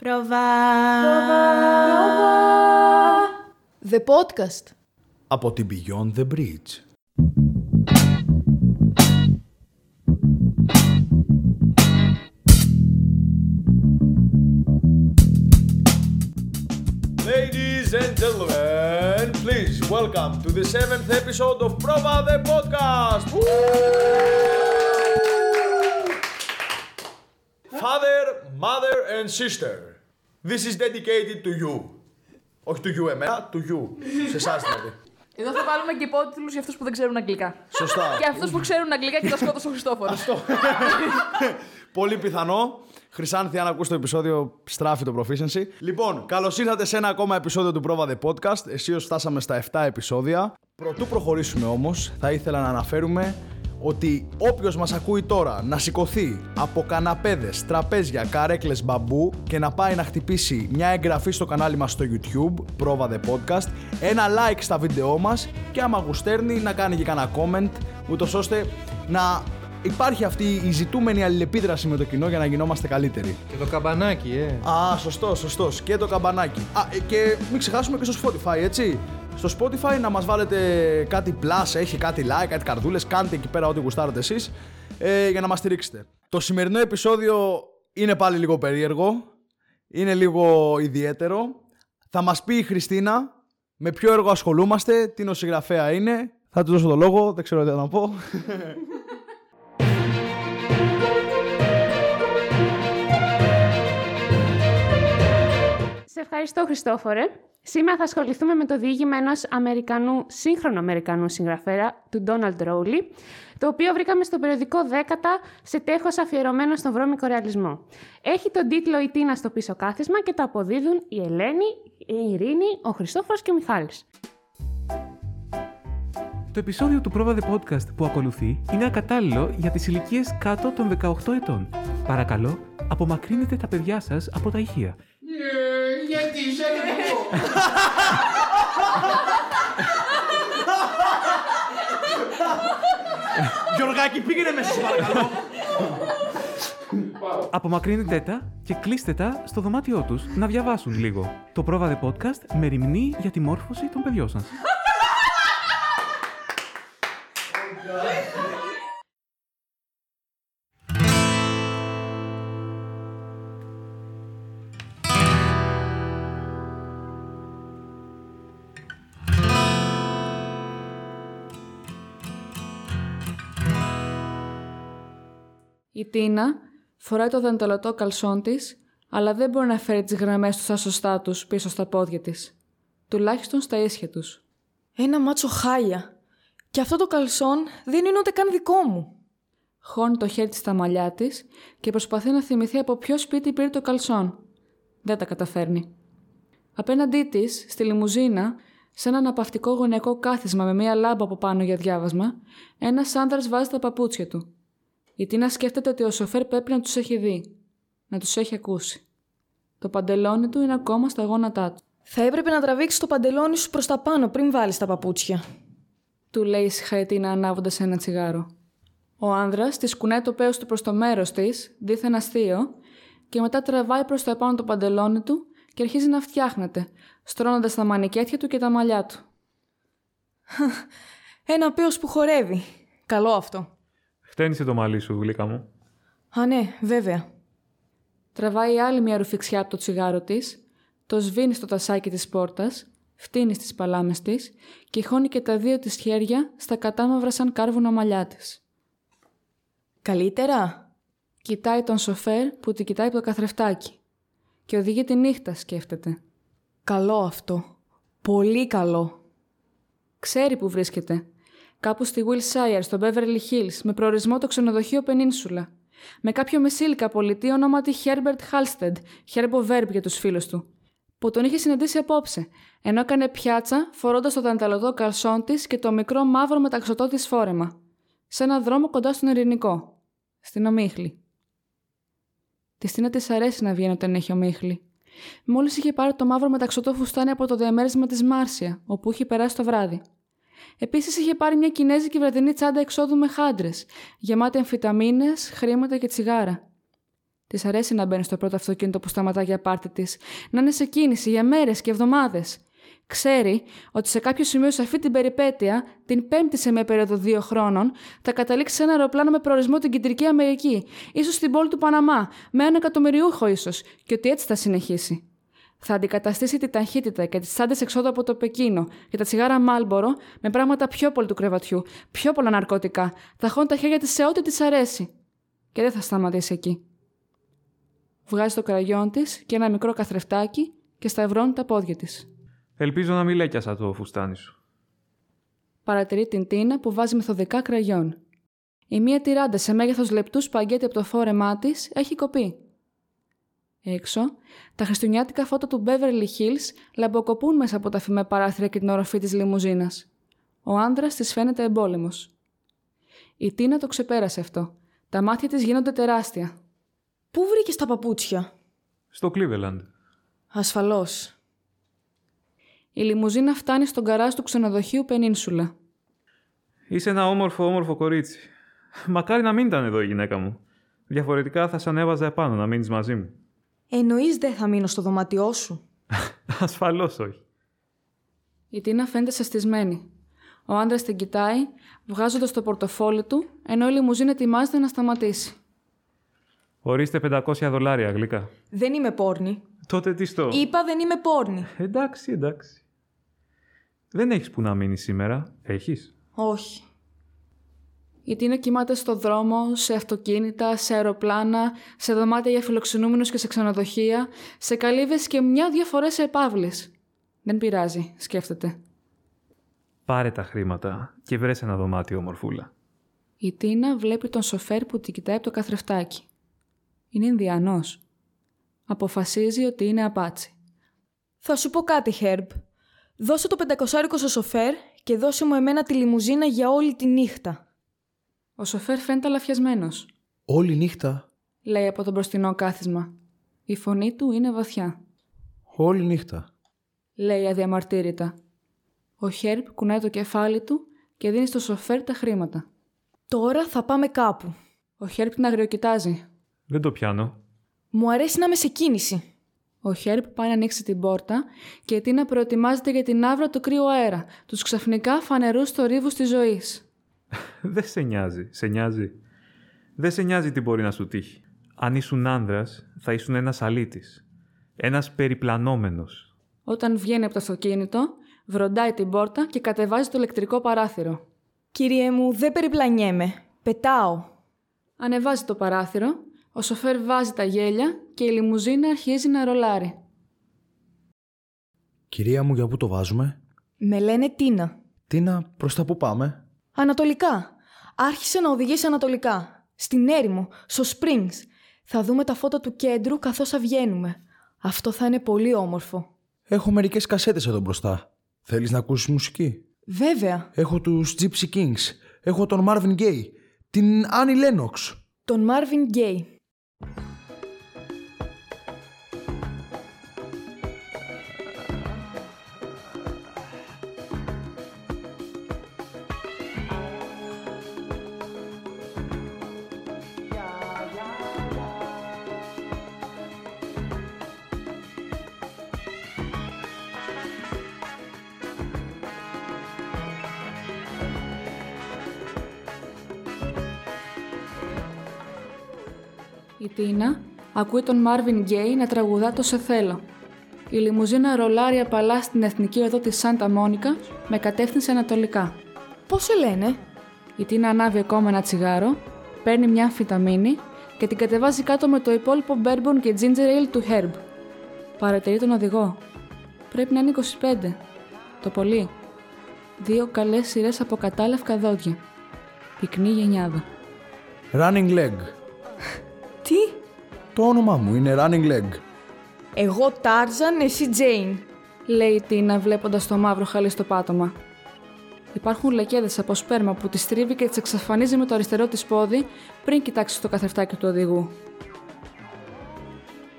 Πρόβα. The podcast. Από την Beyond the Bridge. Ladies and gentlemen, please welcome to the seventh episode of Prova the Podcast. Woo! Father, mother and sister. This is dedicated to you. Όχι to you εμένα, to you. Σε εσάς δηλαδή. Εδώ θα βάλουμε και υπότιτλους για αυτούς που δεν ξέρουν αγγλικά. Σωστά. Και αυτούς που ξέρουν αγγλικά και το σκότωσε ο Χριστόφορος. Πολύ πιθανό. Χρυσάνθη, αν ακούς το επεισόδιο, στράφει το proficiency. Λοιπόν, καλώς ήρθατε σε ένα ακόμα επεισόδιο του Πρόβα The Podcast. Εσείω φτάσαμε στα 7 επεισόδια. Πρωτού προχωρήσουμε όμως, θα ήθελα να αναφέρουμε ότι όποιος μας ακούει τώρα να σηκωθεί από καναπέδες, τραπέζια, καρέκλες μπαμπού και να πάει να χτυπήσει μια εγγραφή στο κανάλι μας στο YouTube, Πρόβα The Podcast, ένα like στα βίντεό μας και άμα γουστέρνει να κάνει και κανένα comment, ούτως ώστε να υπάρχει αυτή η ζητούμενη αλληλεπίδραση με το κοινό για να γινόμαστε καλύτεροι. Και το καμπανάκι, ε. Α, σωστό, σωστό. Και το καμπανάκι. Α, ε, και μην ξεχάσουμε και στο Spotify, έτσι. Στο Spotify να μας βάλετε κάτι plus, έχει κάτι like, κάτι καρδούλες, κάντε εκεί πέρα ό,τι γουστάρετε εσείς ε, για να μας στηρίξετε. Το σημερινό επεισόδιο είναι πάλι λίγο περίεργο, είναι λίγο ιδιαίτερο. Θα μας πει η Χριστίνα με ποιο έργο ασχολούμαστε, τι νοσηγραφέα είναι. Θα του δώσω το λόγο, δεν ξέρω τι θα να πω. Σε ευχαριστώ, Χριστόφορε. Σήμερα θα ασχοληθούμε με το διήγημα ενός Αμερικανού, σύγχρονο Αμερικανού συγγραφέα, του Ντόναλντ Ρόουλι, το οποίο βρήκαμε στο περιοδικό Δέκατα σε τέχος αφιερωμένο στον βρώμικο ρεαλισμό. Έχει τον τίτλο «Η Τίνα στο πίσω κάθισμα» και το αποδίδουν η Ελένη, η Ειρήνη, ο Χριστόφορος και ο Μιχάλης. Το επεισόδιο του Πρόβα The Podcast που ακολουθεί είναι ακατάλληλο για τις ηλικίες κάτω των 18 ετών. Παρακαλώ, απομακρύνετε τα παιδιά σας από τα ηχεία. Γιωργάκη, πήγαινε μέσα, σε παρακαλώ. Απομακρύνετε τα και κλείστε τα στο δωμάτιό τους να διαβάσουν λίγο. Το Πρόβα The Podcast με ρημνή για τη μόρφωση των παιδιών σας. Η Τίνα φοράει το δαντελωτό καλσόν της, αλλά δεν μπορεί να φέρει τις γραμμές του σαν σωστά τους πίσω στα πόδια της. Τουλάχιστον στα ίσια τους. Ένα μάτσο χάλια. Και αυτό το καλσόν δεν είναι ούτε καν δικό μου. Χώνει το χέρι της στα μαλλιά της και προσπαθεί να θυμηθεί από ποιο σπίτι πήρε το καλσόν. Δεν τα καταφέρνει. Απέναντί της, στη λιμουζίνα, σε ένα αναπαυτικό γωνιακό κάθισμα με μία λάμπα από πάνω για διάβασμα, ένας άνδρα βάζει τα παπούτσια του. Η Τίνα σκέφτεται ότι ο σοφέρ πρέπει να τους έχει δει, να τους έχει ακούσει. Το παντελόνι του είναι ακόμα στα γόνατά του. Θα έπρεπε να τραβήξει το παντελόνι σου προς τα πάνω πριν βάλεις τα παπούτσια. Του λέει ησυχά η Τίνα ανάβοντας ένα τσιγάρο. Ο άνδρας τη κουνάει το πέος του προς το μέρος της, δίθεν αστείο, και μετά τραβάει προς το επάνω το παντελόνι του και αρχίζει να φτιάχνεται, στρώνοντας τα μανικέτια του και τα μαλλιά του. Ένα πέος που χορεύει. Καλό αυτό. Χτένισε το μαλλί σου, γλύκα μου. Α, ναι, βέβαια. Τραβάει άλλη μια ρουφιξιά από το τσιγάρο της, το σβήνει στο τασάκι της πόρτας, φτύνει στις παλάμες της και χώνει και τα δύο της χέρια στα κατάμαυρα σαν κάρβουνα μαλλιά της. Καλύτερα; Κοιτάει τον σοφέρ που την κοιτάει από το καθρεφτάκι. Και οδηγεί τη νύχτα, σκέφτεται. Καλό αυτό. Πολύ καλό. Ξέρει που βρίσκεται. Κάπου στη Wilshire, στο Beverly Hills, με προορισμό το ξενοδοχείο Πενίνσουλα. Με κάποιο μεσήλικα πολιτή ονόματι Herbert Halstead, Herbo Verb για τους φίλους του. Που τον είχε συναντήσει απόψε, ενώ έκανε πιάτσα φορώντας το δανταλωτό καλσόν της και το μικρό μαύρο μεταξωτό της φόρεμα. Σε ένα δρόμο κοντά στον Ειρηνικό. Στην Ομίχλη. Της Τίνα της αρέσει να βγαίνει όταν έχει ομίχλη. Μόλις είχε πάρει το μαύρο μεταξωτό φουστάνι από το διαμέρισμα της Μάρσια, όπου είχε περάσει το βράδυ. Επίσης είχε πάρει μια κινέζικη βραδινή τσάντα εξόδου με χάντρες, γεμάτη αμφιταμίνες, χρήματα και τσιγάρα. Της αρέσει να μπαίνει στο πρώτο αυτοκίνητο που σταματά για πάρτι της, να είναι σε κίνηση για μέρες και εβδομάδες. Ξέρει ότι σε κάποιο σημείο σε αυτή την περιπέτεια, την πέμπτη σε μια περίοδο δύο χρόνων, θα καταλήξει σε ένα αεροπλάνο με προορισμό την Κεντρική Αμερική, ίσως στην πόλη του Παναμά, με ένα εκατομμυριούχο ίσως, και ότι έτσι θα συνεχίσει. Θα αντικαταστήσει τη ταχύτητα και τις τσάντε εξόδου από το Πεκίνο και τα τσιγάρα Μάλμπορο με πράγματα πιο πολύ του κρεβατιού, πιο πολλά ναρκωτικά. Θα χώνει τα χέρια της σε ό,τι της αρέσει. Και δεν θα σταματήσει εκεί. Βγάζει το κραγιόν της και ένα μικρό καθρεφτάκι και σταυρώνει τα πόδια της. Ελπίζω να μην λέκιασα το φουστάνι σου. Παρατηρεί την Τίνα που βάζει μεθοδικά κραγιόν. Η μία τυράντα σε μέγεθος λεπτού σπαγκέτι από το φόρεμά της έχει κοπεί. Έξω, τα χριστουγεννιάτικα φώτα του Beverly Hills λαμποκοπούν μέσα από τα φημέ παράθυρα και την οροφή της λιμουζίνας. Ο άνδρας της φαίνεται εμπόλεμος. Η Τίνα το ξεπέρασε αυτό. Τα μάτια της γίνονται τεράστια. Πού βρήκες τα παπούτσια; Στο Cleveland. Ασφαλώς. Η λιμουζίνα φτάνει στον καράζ του ξενοδοχείου Πενίνσουλα. Είσαι ένα όμορφο, όμορφο κορίτσι. Μακάρι να μην ήταν εδώ η γυναίκα μου. Διαφορετικά θα σε ανέβαζα επάνω να μείνεις μαζί μου. Εννοείς δεν θα μείνω στο δωμάτιό σου; Ασφαλώς όχι. Η Τίνα φαίνεται σαστισμένη. Ο άντρας την κοιτάει, βγάζοντας το πορτοφόλι του, ενώ η λιμουζίνα ετοιμάζεται να σταματήσει. Ορίστε 500 δολάρια γλυκά. Δεν είμαι πόρνη. Τότε τι στο; Είπα δεν είμαι πόρνη. Εντάξει, εντάξει. Δεν έχεις που να μείνεις σήμερα. Έχεις; Όχι. Η Τίνα κοιμάται στο δρόμο, σε αυτοκίνητα, σε αεροπλάνα, σε δωμάτια για φιλοξενούμενους και σε ξενοδοχεία, σε καλύβες και μια-δυο φορές σε επάβλεις. Δεν πειράζει, σκέφτεται. Πάρε τα χρήματα και βρες ένα δωμάτιο ομορφούλα. Η Τίνα βλέπει τον σοφέρ που την κοιτάει από το καθρεφτάκι. Είναι Ινδιανός. Αποφασίζει ότι είναι απάτσι. Θα σου πω κάτι, Χέρμπ. Δώσε το πεντακοσάρικο στο σοφέρ και δώσε μου εμένα τη λιμουζίνα για όλη τη νύχτα. Ο σοφέρ φαίνεται αλαφιασμένος. Όλη νύχτα. Λέει από το μπροστινό κάθισμα. Η φωνή του είναι βαθιά. Όλη νύχτα. Λέει αδιαμαρτύρητα. Ο Χέρπ κουνάει το κεφάλι του και δίνει στο σοφέρ τα χρήματα. Τώρα θα πάμε κάπου. Ο Χέρπ την αγριοκοιτάζει. Δεν το πιάνω. Μου αρέσει να είμαι σε κίνηση. Ο Χέρπ πάει να ανοίξει την πόρτα και η Τίνα προετοιμάζεται για την άβρα του κρύου αέρα, τους ξαφνικά φανερούς θορύβους της ζωής. Δεν σε νοιάζει. Σε νοιάζει. Δεν σε νοιάζει τι μπορεί να σου τύχει. Αν ήσουν άνδρας, θα ήσουν ένας αλήτης. Ένας περιπλανόμενος. Όταν βγαίνει από το αυτοκίνητο, βροντάει την πόρτα και κατεβάζει το ηλεκτρικό παράθυρο. Κύριε μου, δεν περιπλανιέμαι. Πετάω. Ανεβάζει το παράθυρο, ο σοφέρ βάζει τα γέλια και η λιμουζίνα αρχίζει να ρολάρει. Κυρία μου, για πού το βάζουμε; Με λένε Τίνα. Τίνα, προς τα πού πάμε; Ανατολικά. Άρχισε να οδηγήσει ανατολικά. Στην έρημο, στο Springs. Θα δούμε τα φώτα του κέντρου καθώς θα βγαίνουμε. Αυτό θα είναι πολύ όμορφο. Έχω μερικές κασέτες εδώ μπροστά. Θέλεις να ακούσεις μουσική; Βέβαια. Έχω τους Gypsy Kings. Έχω τον Marvin Gaye. Την Annie Lennox. Τον Marvin Gaye. Η Τίνα ακούει τον Μάρβιν Γκέι να τραγουδά το «Σε θέλω». Η λιμουζίνα ρολάρει απαλά στην εθνική οδό της Σάντα Μόνικα με κατεύθυνση ανατολικά. Πώς σε λένε; Η Τίνα ανάβει ακόμα ένα τσιγάρο, παίρνει μια αμφιταμίνη και την κατεβάζει κάτω με το υπόλοιπο bourbon και ginger ale του Herb. Παρατηρεί τον οδηγό. Πρέπει να είναι 25. Το πολύ. Δύο καλές σειρές από κατάλευκα δόντια. Πυκνή γενιάδα. Running Leg. Τι; Το όνομά μου είναι Running Leg. Εγώ Τάρζαν, εσύ Τζέιν. λέει η Τίνα βλέποντας το μαύρο χαλί στο πάτωμα. Υπάρχουν λεκέδες από σπέρμα που τη τρίβει και τις εξαφανίζει με το αριστερό της πόδι πριν κοιτάξει το καθρεφτάκι του οδηγού.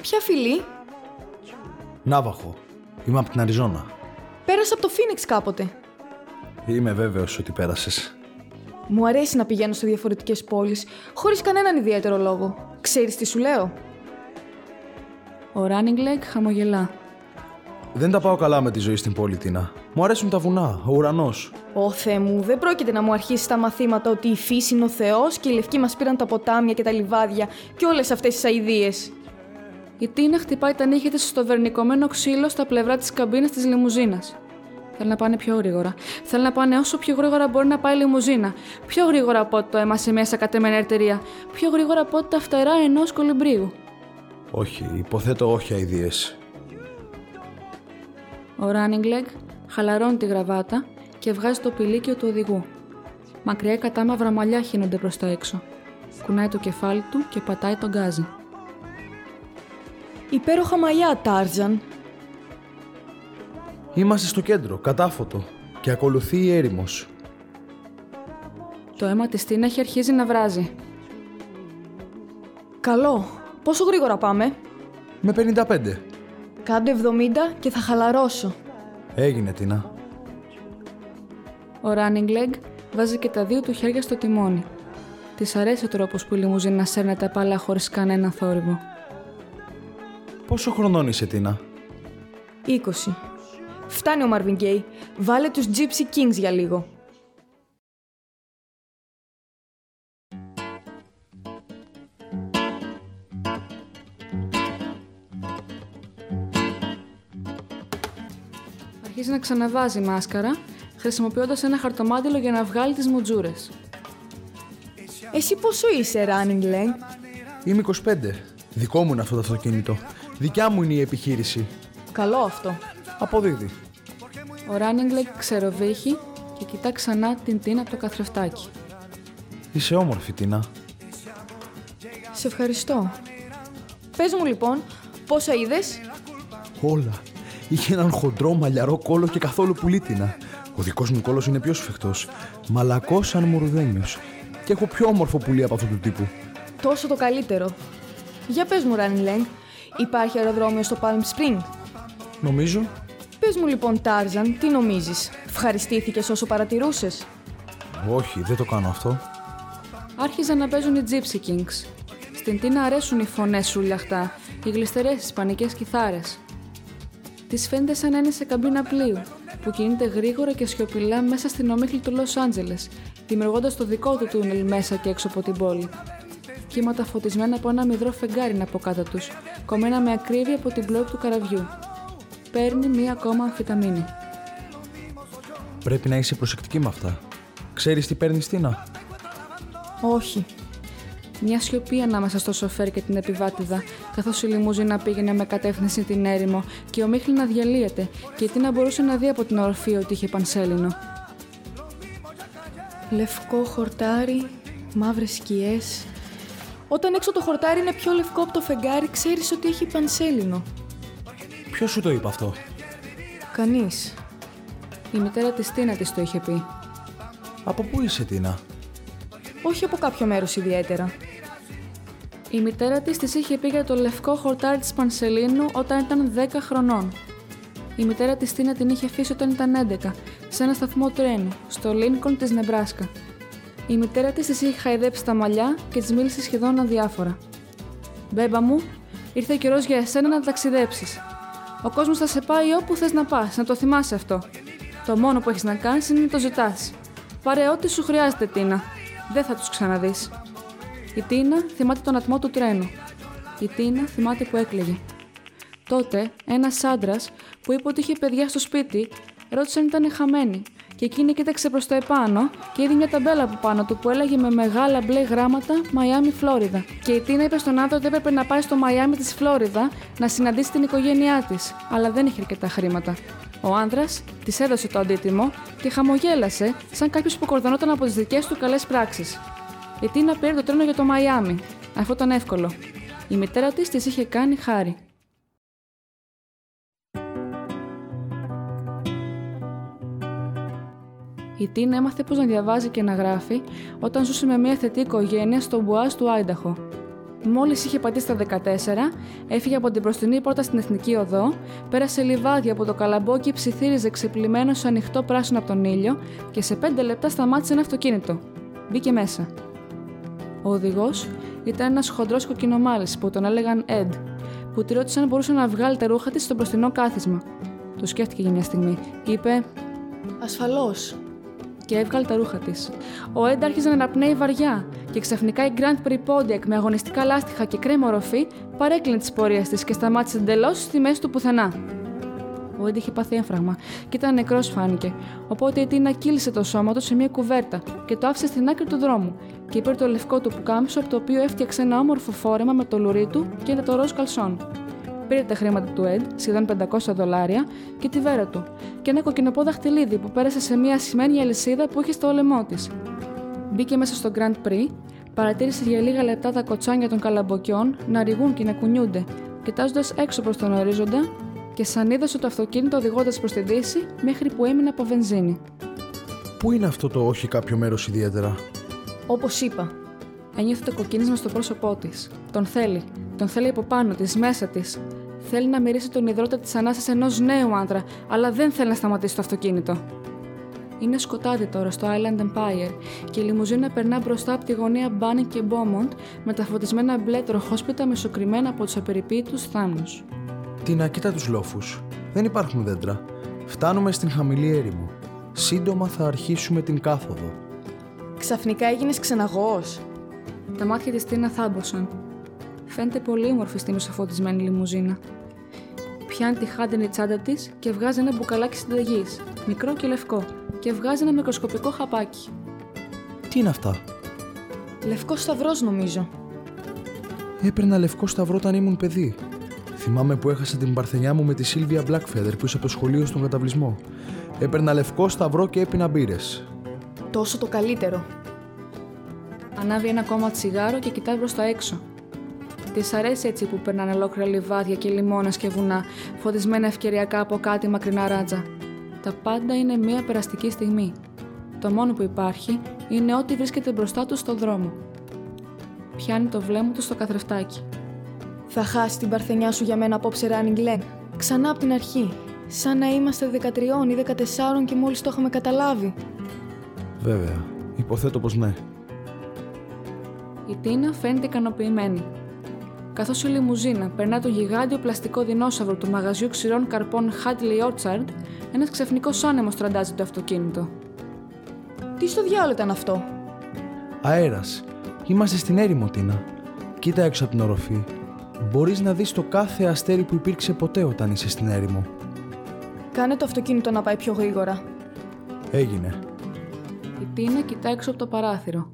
Ποια φυλή; Ναύαχο. Είμαι από την Αριζόνα. Πέρασα από το Φίνιξ κάποτε. Είμαι βέβαιος ότι πέρασες. Μου αρέσει να πηγαίνω σε διαφορετικές πόλεις, χωρίς κανέναν ιδιαίτερο λόγο. Ξέρεις τι σου λέω; Ο Running Leg χαμογελά. Δεν τα πάω καλά με τη ζωή στην πόλη, Τίνα. Μου αρέσουν τα βουνά, ο ουρανός. Ω Θεέ μου, δεν πρόκειται να μου αρχίσει τα μαθήματα ότι η φύση είναι ο Θεός και οι λευκοί μας πήραν τα ποτάμια και τα λιβάδια και όλες αυτές τις αειδίε. Η Τίνα χτυπάει τα νύχια της στο βερνικωμένο ξύλο στα πλευρά της καμπίνας της λιμουζίνας. Θέλει να πάνε πιο γρήγορα. Θέλει να πάνε όσο πιο γρήγορα μπορεί να πάει η λιμουζίνα. Πιο γρήγορα από ό,τι το αίμα σε μια σακατεμένη εταιρεία. Πιο γρήγορα από ό,τι τα φτερά ενός κολυμπρίου. Όχι, υποθέτω όχι αειδίε. Ο Running Leg χαλαρώνει τη γραβάτα και βγάζει το πηλίκιο του οδηγού. Μακριά κατάμαυρα μαλλιά χύνονται προς τα έξω. Κουνάει το κεφάλι του και πατάει τον γκάζι. Υπέροχα μαλλιά, Τάρζαν. Είμαστε στο κέντρο, κατάφωτο. Και ακολουθεί η έρημος. Το αίμα της Τίνα έχει αρχίσει να βράζει. Καλό. Πόσο γρήγορα πάμε; Με 55. Κάντο 70 και θα χαλαρώσω. Έγινε, Τίνα. Ο Running Leg βάζει και τα δύο του χέρια στο τιμόνι. Της αρέσει ο τρόπος που η λιμουζίνα σέρνε τα πάλα χωρίς κανένα θόρυβο. Πόσο χρονών είσαι, Τίνα; 20. Φτάνει ο Marvin Gaye. Βάλε τους Gypsy Kings για λίγο. Αρχίζει να ξαναβάζει μάσκαρα, χρησιμοποιώντας ένα χαρτομάτιλο για να βγάλει τις μουτζούρε. Εσύ πόσο είσαι, Running Leg? Είμαι 25. Δικό μου είναι αυτό το αυτοκίνητο. Δικιά μου είναι η επιχείρηση. Καλό αυτό. Αποδίδει. Ο Running Leg ξεροβήχει και κοιτά ξανά την Τίνα από το καθρεφτάκι. Είσαι όμορφη, Τίνα. Σε ευχαριστώ. Πες μου λοιπόν, πόσα είδες; Όλα. Είχε έναν χοντρό μαλλιαρό κόλο και καθόλου πουλίτινα. Ο δικός μου κόλος είναι πιο σφιχτός. Μαλακός σαν μουρουδένιος. Και έχω πιο όμορφο πουλί από αυτού του τύπου. Τόσο το καλύτερο. Για πες μου, Running Leg, υπάρχει αεροδρόμιο στο Palm Spring? Νομίζω. Πες μου λοιπόν, Τάρζαν, τι νομίζεις; Ευχαριστήθηκες όσο παρατηρούσες; Όχι, δεν το κάνω αυτό. Άρχιζαν να παίζουν οι Gypsy Kings. Στην Τίνα αρέσουν οι φωνές σουλιαχτά, οι γλιστερές ισπανικέ κιθάρες. Τη φαίνεται σαν να είναι σε καμπίνα πλοίου, που κινείται γρήγορα και σιωπηλά μέσα στην ομίχλη του Λος Άντζελες, δημιουργώντας το δικό του τούνελ μέσα και έξω από την πόλη. Κύματα φωτισμένα από ένα μυδρό φεγγάρι είναι από κάτω τους, κομμένα με ακρίβεια από την πλώτη του καραβιού. Παίρνει μία ακόμα αμφιταμίνη. Πρέπει να είσαι προσεκτική με αυτά. Ξέρεις τι παίρνει, Τίνα; Όχι. Μια σιωπή ανάμεσα στο σοφέρ και την επιβάτηδα, καθώς η λιμούζινα πήγαινε με κατεύθυνση την έρημο και ο Μίχλη να διαλύεται και η Τίνα μπορούσε να δει από την οροφή ότι είχε πανσέλινο. Λευκό χορτάρι, μαύρες σκιές. Όταν έξω το χορτάρι είναι πιο λευκό από το φεγγάρι, ξέρεις ότι έχει πανσέλινο. Ποιος σου το είπε αυτό; Κανείς. Η μητέρα της Τίνα της το είχε πει. Από πού είσαι, Τίνα; Όχι από κάποιο μέρος ιδιαίτερα. Η μητέρα της της είχε πει για το λευκό χορτάρι της Πανσελίνου όταν ήταν 10 χρονών. Η μητέρα της Τίνα την είχε αφήσει όταν ήταν 11, σε ένα σταθμό τρένου, στο Λίνκον της Νεμπράσκα. Η μητέρα της της είχε χαϊδέψει τα μαλλιά και της μίλησε σχεδόν αδιάφορα. Μπέμπα μου, ήρθε καιρός για εσένα να ταξιδέψεις. Ο κόσμος θα σε πάει όπου θες να πας, να το θυμάσαι αυτό. Το μόνο που έχεις να κάνεις είναι να το ζητάς. Πάρε ό,τι σου χρειάζεται, Τίνα. Δεν θα τους ξαναδείς. Η Τίνα θυμάται τον ατμό του τρένου. Η Τίνα θυμάται που έκλαιγε. Τότε, ένας άντρας που είπε ότι είχε παιδιά στο σπίτι, ρώτησε αν ήταν χαμένη. Και εκείνη κοίταξε προς το επάνω και είδε μια ταμπέλα από πάνω του που έλεγε με μεγάλα μπλε γράμματα Μαϊάμι, Φλόριδα. Και η Τίνα είπε στον άντρα ότι έπρεπε να πάει στο Μαϊάμι της Φλόριδα να συναντήσει την οικογένειά της, αλλά δεν είχε αρκετά χρήματα. Ο άνδρα της έδωσε το αντίτιμο και χαμογέλασε σαν κάποιος που κορδονόταν από τις δικές του καλές πράξεις. Η Τίνα πήρε το τρένο για το Μαϊάμι. Αυτό ήταν εύκολο. Η μητέρα της της είχε κάνει χάρη. Η Τίνα έμαθε πώ να διαβάζει και να γράφει όταν ζούσε με μια θετή οικογένεια στο Μπουάς του Άινταχο. Μόλις είχε πατήσει τα 14, έφυγε από την μπροστινή πόρτα στην Εθνική Οδό, πέρασε λιβάδια από το καλαμπόκι ψιθύριζε ξεπλημένο σε ανοιχτό πράσινο από τον ήλιο και σε 5 λεπτά σταμάτησε ένα αυτοκίνητο. Μπήκε μέσα. Ο οδηγός ήταν ένας χοντρός κοκκινομάλης που τον έλεγαν Ed. που τη ρώτησε αν μπορούσε να βγάλει τα ρούχα της στο μπροστινό κάθισμα. Το σκέφτηκε για μια στιγμή. Είπε Ασφαλώς. Και έβγαλε τα ρούχα της. Ο Έντ άρχιζε να αναπνέει βαριά και ξαφνικά η Grand Prix Pontiac με αγωνιστικά λάστιχα και κρέμα οροφή παρέκλεινε τη πορεία της και σταμάτησε εντελώς στη μέση του πουθενά. Ο Έντ είχε πάθει έμφραγμα και ήταν νεκρός, φάνηκε. Οπότε η Τίνα κύλησε το σώμα του σε μια κουβέρτα και το άφησε στην άκρη του δρόμου και πήρε το λευκό του πουκάμισο από το οποίο έφτιαξε ένα όμορφο φόρεμα με το λουρί του και το ροζ καλσόν. Πήρε τα χρήματα του Ed, σχεδόν 500 δολάρια, και τη βέρα του, και ένα κοκκινοπό δαχτυλίδι που πέρασε σε μια σημαίνει αλυσίδα που είχε στο λαιμό της. Μπήκε μέσα στο Grand Prix, παρατήρησε για λίγα λεπτά τα κοτσάνια των καλαμποκιών να ρηγούν και να κουνιούνται, κοιτάζοντας έξω προς τον ορίζοντα και σαν είδωσε το αυτοκίνητο οδηγώντας προς τη δύση μέχρι που έμεινε από βενζίνη. Πού είναι αυτό το όχι κάποιο μέρος ιδιαίτερα; Όπως είπα. Ένιωθε το κοκκίνισμα στο πρόσωπό της. Τον θέλει. Τον θέλει από πάνω της, μέσα της. Θέλει να μυρίσει τον υδρότα της ανάσας ενός νέου άντρα, αλλά δεν θέλει να σταματήσει το αυτοκίνητο. Είναι σκοτάδι τώρα στο Island Empire και η λιμουζίνα περνά μπροστά από τη γωνία Bunny και Beaumont με τα φωτισμένα μπλε τροχόσπιτα μεσοκριμμένα από τους απεριποίητους θάμνους. Τίνα, κοίτα τους λόφους. Δεν υπάρχουν δέντρα. Φτάνουμε στην χαμηλή έρημο. Σύντομα θα αρχίσουμε την κάθοδο. Ξαφνικά έγινες ξεναγό. Τα μάτια της Τίνα θάμπωσαν. Φαίνεται πολύ όμορφη στη μισοφωτισμένη λιμουζίνα. Πιάνει τη χάντινη τσάντα της και βγάζει ένα μπουκαλάκι συνταγής, μικρό και λευκό, και βγάζει ένα μικροσκοπικό χαπάκι. Τι είναι αυτά; Λευκό σταυρός, νομίζω. Έπαιρνα λευκό σταυρό όταν ήμουν παιδί. Θυμάμαι που έχασα την παρθενιά μου με τη Σίλβια Blackfeather πίσω από το σχολείο στον καταβλισμό. Έπαιρνα λευκό σταυρό και έπινα μπύρες. Τόσο το καλύτερο. Ανάβει ένα κόμμα τσιγάρο και κοιτάει προς τα έξω. Τη αρέσει έτσι που περνάνε ολόκληρα λιβάδια και λιμόνες και βουνά, φωτισμένα ευκαιριακά από κάτι μακρινά ράτζα. Τα πάντα είναι μία περαστική στιγμή. Το μόνο που υπάρχει είναι ό,τι βρίσκεται μπροστά τους στον δρόμο. Πιάνει το βλέμμα τους στο καθρεφτάκι. Θα χάσει την παρθενιά σου για μένα απόψε, Ράνι Γκλέν. Ξανά από την αρχή. Σαν να είμαστε 13 ή 14 και μόλις το είχαμε καταλάβει. Βέβαια. Υποθέτω πως ναι. Η Τίνα φαίνεται ικανοποιημένη. Καθώς η λιμουζίνα περνά το γιγάντιο πλαστικό δεινόσαυρο του μαγαζιού ξηρών καρπών Hadley Orchard, ένας ξαφνικός άνεμος τραντάζει το αυτοκίνητο. Τι στο διάλογο ήταν αυτό; Αέρας. Είμαστε στην έρημο, Τίνα. Κοίτα έξω από την οροφή. Μπορείς να δεις το κάθε αστέρι που υπήρξε ποτέ όταν είσαι στην έρημο. Κάνε το αυτοκίνητο να πάει πιο γρήγορα. Έγινε. Η Τίνα κοιτά έξω από το παράθυρο.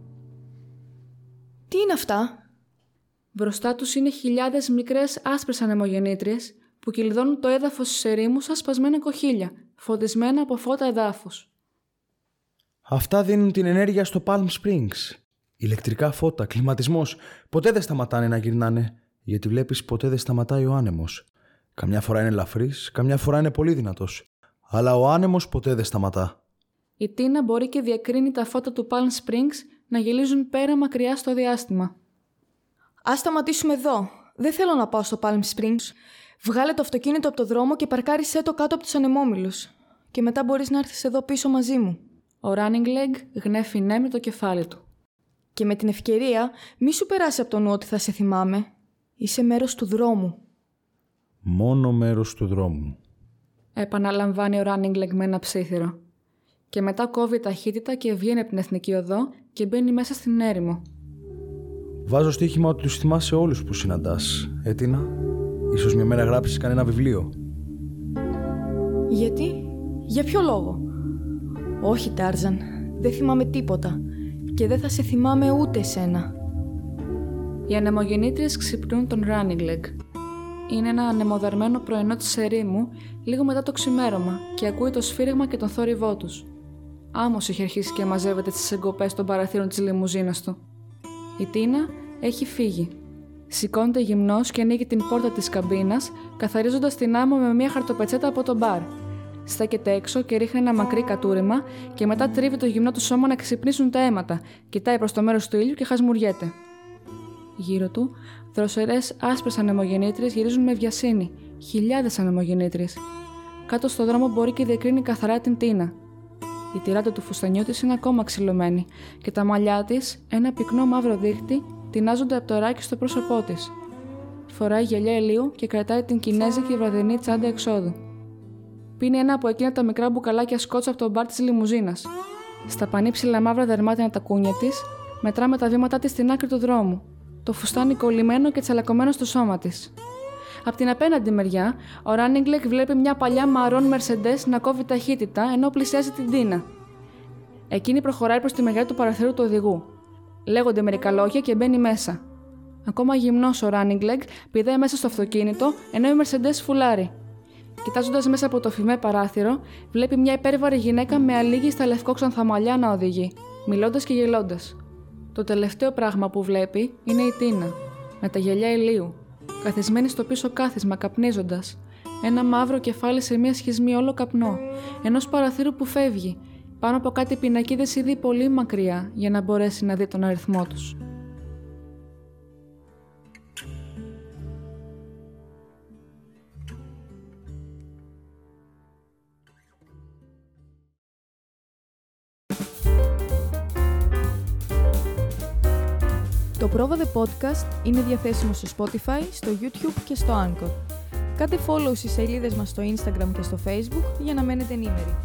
Τι είναι αυτά; Μπροστά τους είναι χιλιάδες μικρές άσπρες ανεμογεννήτριες που κυλδώνουν το έδαφος στις ερήμους σαν σπασμένα κοχύλια, φωτισμένα από φώτα εδάφους. Αυτά δίνουν την ενέργεια στο Palm Springs. Ηλεκτρικά φώτα, κλιματισμός. Ποτέ δεν σταματάνε να γυρνάνε. Γιατί βλέπεις, ποτέ δεν σταματάει ο άνεμος. Καμιά φορά είναι ελαφρύς, καμιά φορά είναι πολύ δυνατός. Αλλά ο άνεμος ποτέ δεν σταματά. Η Τίνα μπορεί και διακρίνει τα φώτα του Palm Springs να γελίζουν πέρα μακριά στο διάστημα. Α σταματήσουμε εδώ. Δεν θέλω να πάω στο Palm Springs. Βγάλε το αυτοκίνητο από το δρόμο και παρκάρισέ το κάτω από τους ανεμόμυλους. Και μετά μπορείς να έρθεις εδώ πίσω μαζί μου. Ο Running Leg γνέφει ναι με το κεφάλι του. Και με την ευκαιρία, μη σου περάσει από το νου ότι θα σε θυμάμαι. Είσαι μέρος του δρόμου. Μόνο μέρος του δρόμου. Επαναλαμβάνει ο Running Leg με ένα ψήθυρο. Και μετά κόβει ταχύτητα και βγαίνει από την εθνική οδό και μπαίνει μέσα στην έρημο. Βάζω στοίχημα ότι τους θυμάσαι όλους που συναντάς. Έτεινα. Ίσως μια μέρα γράψεις κανένα βιβλίο. Γιατί; Για ποιο λόγο; Όχι, Τάρζαν. Δεν θυμάμαι τίποτα. Και δεν θα σε θυμάμαι ούτε εσένα. Οι ανεμογεννήτριες ξυπνούν τον Running Leg. Είναι ένα ανεμοδαρμένο πρωινό της ερήμου λίγο μετά το ξημέρωμα και ακούει το σφύριγμα και τον θόρυβό τους. Άμμος είχε αρχίσει και μαζεύεται στις εγκοπές των παραθύρων της λιμουζίνας του. Η Τίνα έχει φύγει. Σηκώνεται γυμνός και ανοίγει την πόρτα της καμπίνας, καθαρίζοντας την άμμο με μια χαρτοπετσέτα από τον μπαρ. Στέκεται έξω και ρίχνει ένα μακρύ κατούριμα και μετά τρίβει το γυμνό του σώμα να ξυπνήσουν τα αίματα. Κοιτάει προς το μέρος του ήλιου και χασμουριέται. Γύρω του, δροσερές άσπρες ανεμογεννήτριες γυρίζουν με βιασύνη. Χιλιάδες ανεμογεννήτριες. Κάτω στο δρόμο μπορεί και διακρίνει καθαρά την Τίνα. Η τυράτα του φουστανιού της είναι ακόμα ξυλωμένη και τα μαλλιά της, ένα πυκνό μαύρο δίχτυ, τεινάζονται από το ράκι στο πρόσωπό της. φοράει γυαλιά ηλίου και κρατάει την κινέζικη βραδινή τσάντα εξόδου. Πίνει ένα από εκείνα τα μικρά μπουκαλάκια σκότσα από τον μπαρ της λιμουζίνας. Στα πανύψηλα μαύρα δερμάτινα τα κούνια της, μετρά με τα βήματά της στην άκρη του δρόμου, το φουστάνι κολλημένο και τσαλακωμένο στο σώμα της. Απ' την απέναντι μεριά, ο Ράνιγκλεκ βλέπει μια παλιά μαρών Mercedes να κόβει ταχύτητα ενώ πλησιάζει την Τίνα. Εκείνη προχωράει προς τη μεριά του παραθύρου του οδηγού. Λέγονται μερικά λόγια και μπαίνει μέσα. Ακόμα γυμνός ο Ράνιγκλεκ πηδάει μέσα στο αυτοκίνητο ενώ η Mercedes φουλάρει. Κοιτάζοντας μέσα από το φημέ παράθυρο, βλέπει μια υπέρβαρη γυναίκα με αλήγη στα λευκό ξανθαμαλιά να οδηγεί, μιλώντας και γελώντας. Το τελευταίο πράγμα που βλέπει είναι η Τίνα, με τα γυαλιά ηλίου, καθισμένη στο πίσω κάθισμα καπνίζοντας. Ένα μαύρο κεφάλι σε μια σχισμή όλο καπνό, ενός παραθύρου που φεύγει, πάνω από κάτι πινακίδες ήδη πολύ μακριά για να μπορέσει να δει τον αριθμό τους. Το Πρόβαδε Podcast είναι διαθέσιμο στο Spotify, στο YouTube και στο Anchor. Κάντε follow στις σελίδες μας στο Instagram και στο Facebook για να μένετε ενήμεροι.